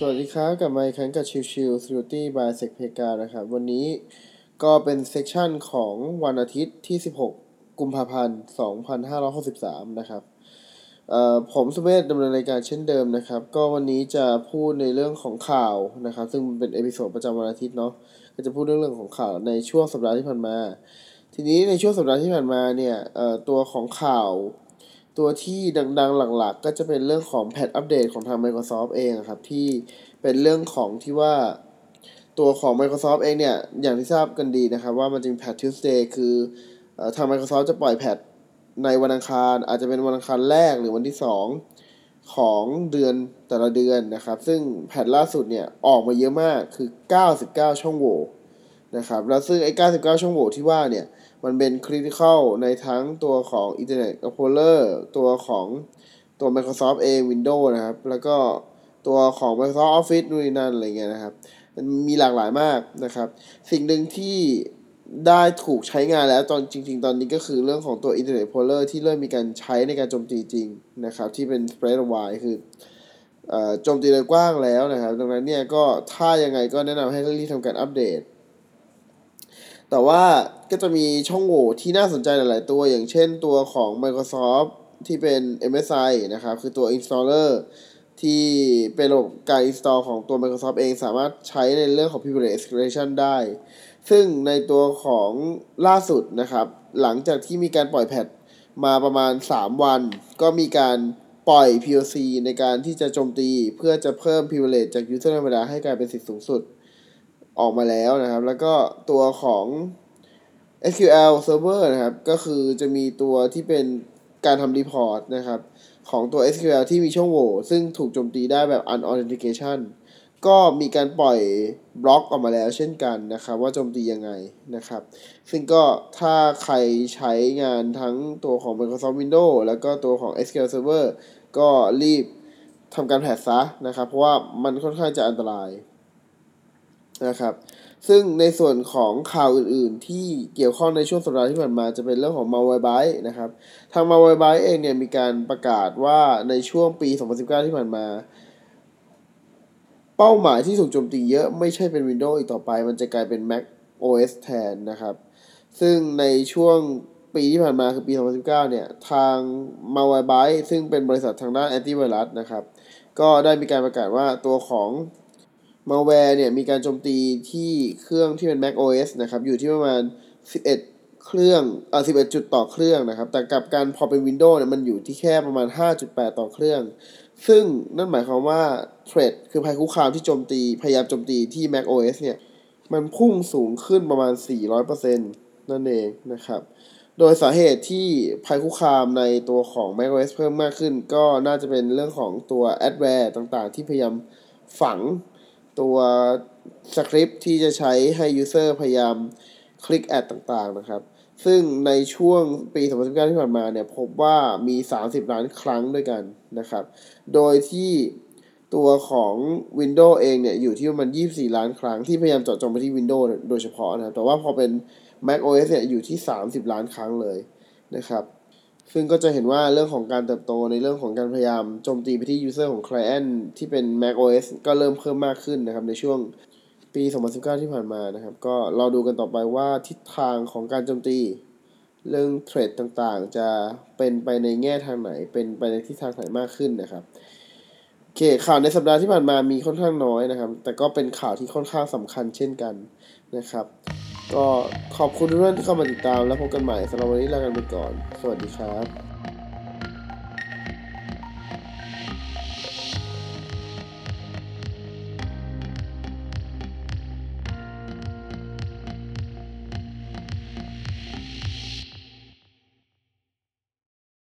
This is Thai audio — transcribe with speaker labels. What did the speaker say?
Speaker 1: สวัสดีครับกลับมาอีกครั้งกับชิวชิว Security by s e c p e g a นะครับ วันนี้ก็เป็น session ของวันอาทิตย์ที่ 16 กุมภาพันธ์ 2563 นะครับผมสุเมธดำเนินรายการเช่นเดิมนะครับ ก็วันนี้จะพูดในเรื่องของข่าวนะครับ ซึ่งเป็น episode ประจำวันอาทิตย์เนาะก็จะพูดเรื่องเรื่องของข่าวในช่วงสัปดาห์ที่ผ่านมา ทีนี้ในช่วงสัปดาห์ที่ผ่านมาเนี่ยตัวของข่าว ตัวที่ดังๆหลักๆ ก็จะเป็นเรื่องของแพทอัปเดตของทาง Microsoft เองครับที่เป็นเรื่องของที่ว่าตัวของ Microsoft เองเนี่ย อย่างที่ทราบกันดีนะครับ ว่ามันจะมีแพท Tuesday คือเออทาง Microsoft จะปล่อยแพทในวันอังคาร อาจจะเป็นวันอังคารแรกหรือวันที่ 2 ของเดือนแต่ละเดือนนะครับ ซึ่งแพทล่าสุดเนี่ย ออกมาเยอะมากคือ 99 ช่องโหว่ นะครับแล้วซึ่งไอ้ 99 ช่องโหว่ที่ว่าเนี่ย มันเป็นคริติคอลในทั้งตัวของ Internet Explorer ตัวของตัว Microsoft เอง Windows นะครับ แล้วก็ตัวของ Microsoft Office นู่นนั่นอะไรเงี้ยนะครับ มันมีหลากหลายมากนะครับ สิ่งหนึ่งที่ได้ถูกใช้งานแล้วตอนจริง ๆ ตอนนี้ก็คือเรื่องของตัว Internet Explorer ที่เริ่มมีการใช้ในการโจมตีจริงนะครับ ที่เป็น spread wide คือโจมตีโดยกว้างแล้วนะครับ ดังนั้นเนี่ยก็ถ้ายังไงก็แนะนำให้รีบทำการอัปเดต แต่ว่าก็จะมีช่องโหว่ที่น่าสนใจหลาย ๆ ตัวอย่างเช่นตัวของ Microsoft ที่เป็น MSI นะครับ คือตัว installer ที่เป็นระบบการ install ของตัว Microsoft เองสามารถใช้ในเรื่องของ privilege escalation ได้ ซึ่งในตัวของล่าสุดนะครับ หลังจากที่มีการปล่อยแพทมาประมาณ 3 วัน ก็มีการปล่อย POC ในการที่จะโจมตีเพื่อจะเพิ่ม privilege จาก user ธรรมดาให้กลายเป็นสิทธิสูงสุด ออกมาแล้วนะครับ แล้วก็ตัวของ SQL Server นะครับ ก็คือจะมีตัวที่เป็นการทำ report นะครับ ของตัว SQL ที่มีช่องโหว่ซึ่งถูกโจมตีได้แบบ unauthentication ก็มีการปล่อยบล็อกออกมาแล้วเช่นกันนะครับ ว่าโจมตียังไงนะครับ ซึ่งก็ถ้าใครใช้งานทั้งตัวของ Microsoft Windows แล้วก็ตัวของ SQL Server ก็รีบทำการแพทซะนะครับ เพราะว่ามันค่อนข้างจะอันตราย นะครับ ซึ่งในส่วนของข่าวอื่นๆ ที่เกี่ยวข้องในช่วงสัปดาห์ที่ผ่านมาจะเป็นเรื่องของ Malwarebytes นะครับ ทาง Malwarebytes เองเนี่ยมีการประกาศว่าในช่วงปี 2019 ที่ผ่านมา เป้าหมายที่ถูกโจมตีเยอะไม่ใช่เป็น Windows อีกต่อไป มันจะกลายเป็น Mac OS แทนนะครับ ซึ่งในช่วงปีที่ผ่านมาคือปี 2019 เนี่ย ทาง Malwarebytes ซึ่งเป็นบริษัททางด้านแอนตี้ไวรัสนะครับ ก็ได้มีการประกาศว่าตัวของ malware เนี่ยมีการโจมตีที่เครื่องที่เป็น Mac OS นะครับ อยู่ที่ประมาณ 11 เครื่องเอ่อ11 จุดต่อเครื่องนะครับ แต่กับการพอเป็น Windows เนี่ยมันอยู่ที่แค่ประมาณ 5.8 ต่อเครื่อง ซึ่งนั่นหมายความว่า threat คือภัยคุกคามที่โจมตี พยายามโจมตีที่ Mac OS เนี่ย มันพุ่งสูงขึ้นประมาณ 400%นั่นเองนะครับ โดยสาเหตุที่ภัยคุกคามในตัวของ macOS เพิ่มมากขึ้น ก็น่าจะเป็นเรื่องของตัว adware ต่างๆ ที่พยายามฝัง ตัวสคริปต์ที่จะใช้ให้ user พยายามคลิกแอดต่างๆนะครับ ซึ่งในช่วงปี 2019 ที่ผ่านมาเนี่ยพบว่ามี 30 ล้านครั้งด้วยกันนะครับ โดยที่ตัวของ Windows เองเนี่ยอยู่ที่ประมาณ 24 ล้านครั้งที่พยายามเจาะจงไปที่ Windows โดยเฉพาะนะครับ แต่ว่าพอเป็น Mac OS เนี่ยอยู่ที่ 30 ล้านครั้งเลยนะครับ ซึ่งก็จะเห็นว่าเรื่องของการเติบโตในเรื่องของการพยายามโจมตีไปที่ user ของ client ที่เป็น Mac OS ก็เริ่มเพิ่มมากขึ้นนะครับในช่วงปี 2019 ที่ผ่านมานะครับ ก็ราดูกันต่อไปว่าทิศทางของการโจมตี เรื่องเทรดต่างๆ จะเป็นไปในแง่ทางไหน เป็นไปในทิศทางไหนมากขึ้นนะครับโอเคข่าวในสัปดาห์ที่ผ่านมามีค่อนข้างน้อยนะครับ แต่ก็เป็นข่าวที่ค่อนข้างสำคัญเช่นกันนะครับ ก็ขอบคุณทุกท่านที่เข้ามาติดตามแล้วพบกันใหม่สำหรับวันนี้ลากันไปก่อน สวัสดีครับ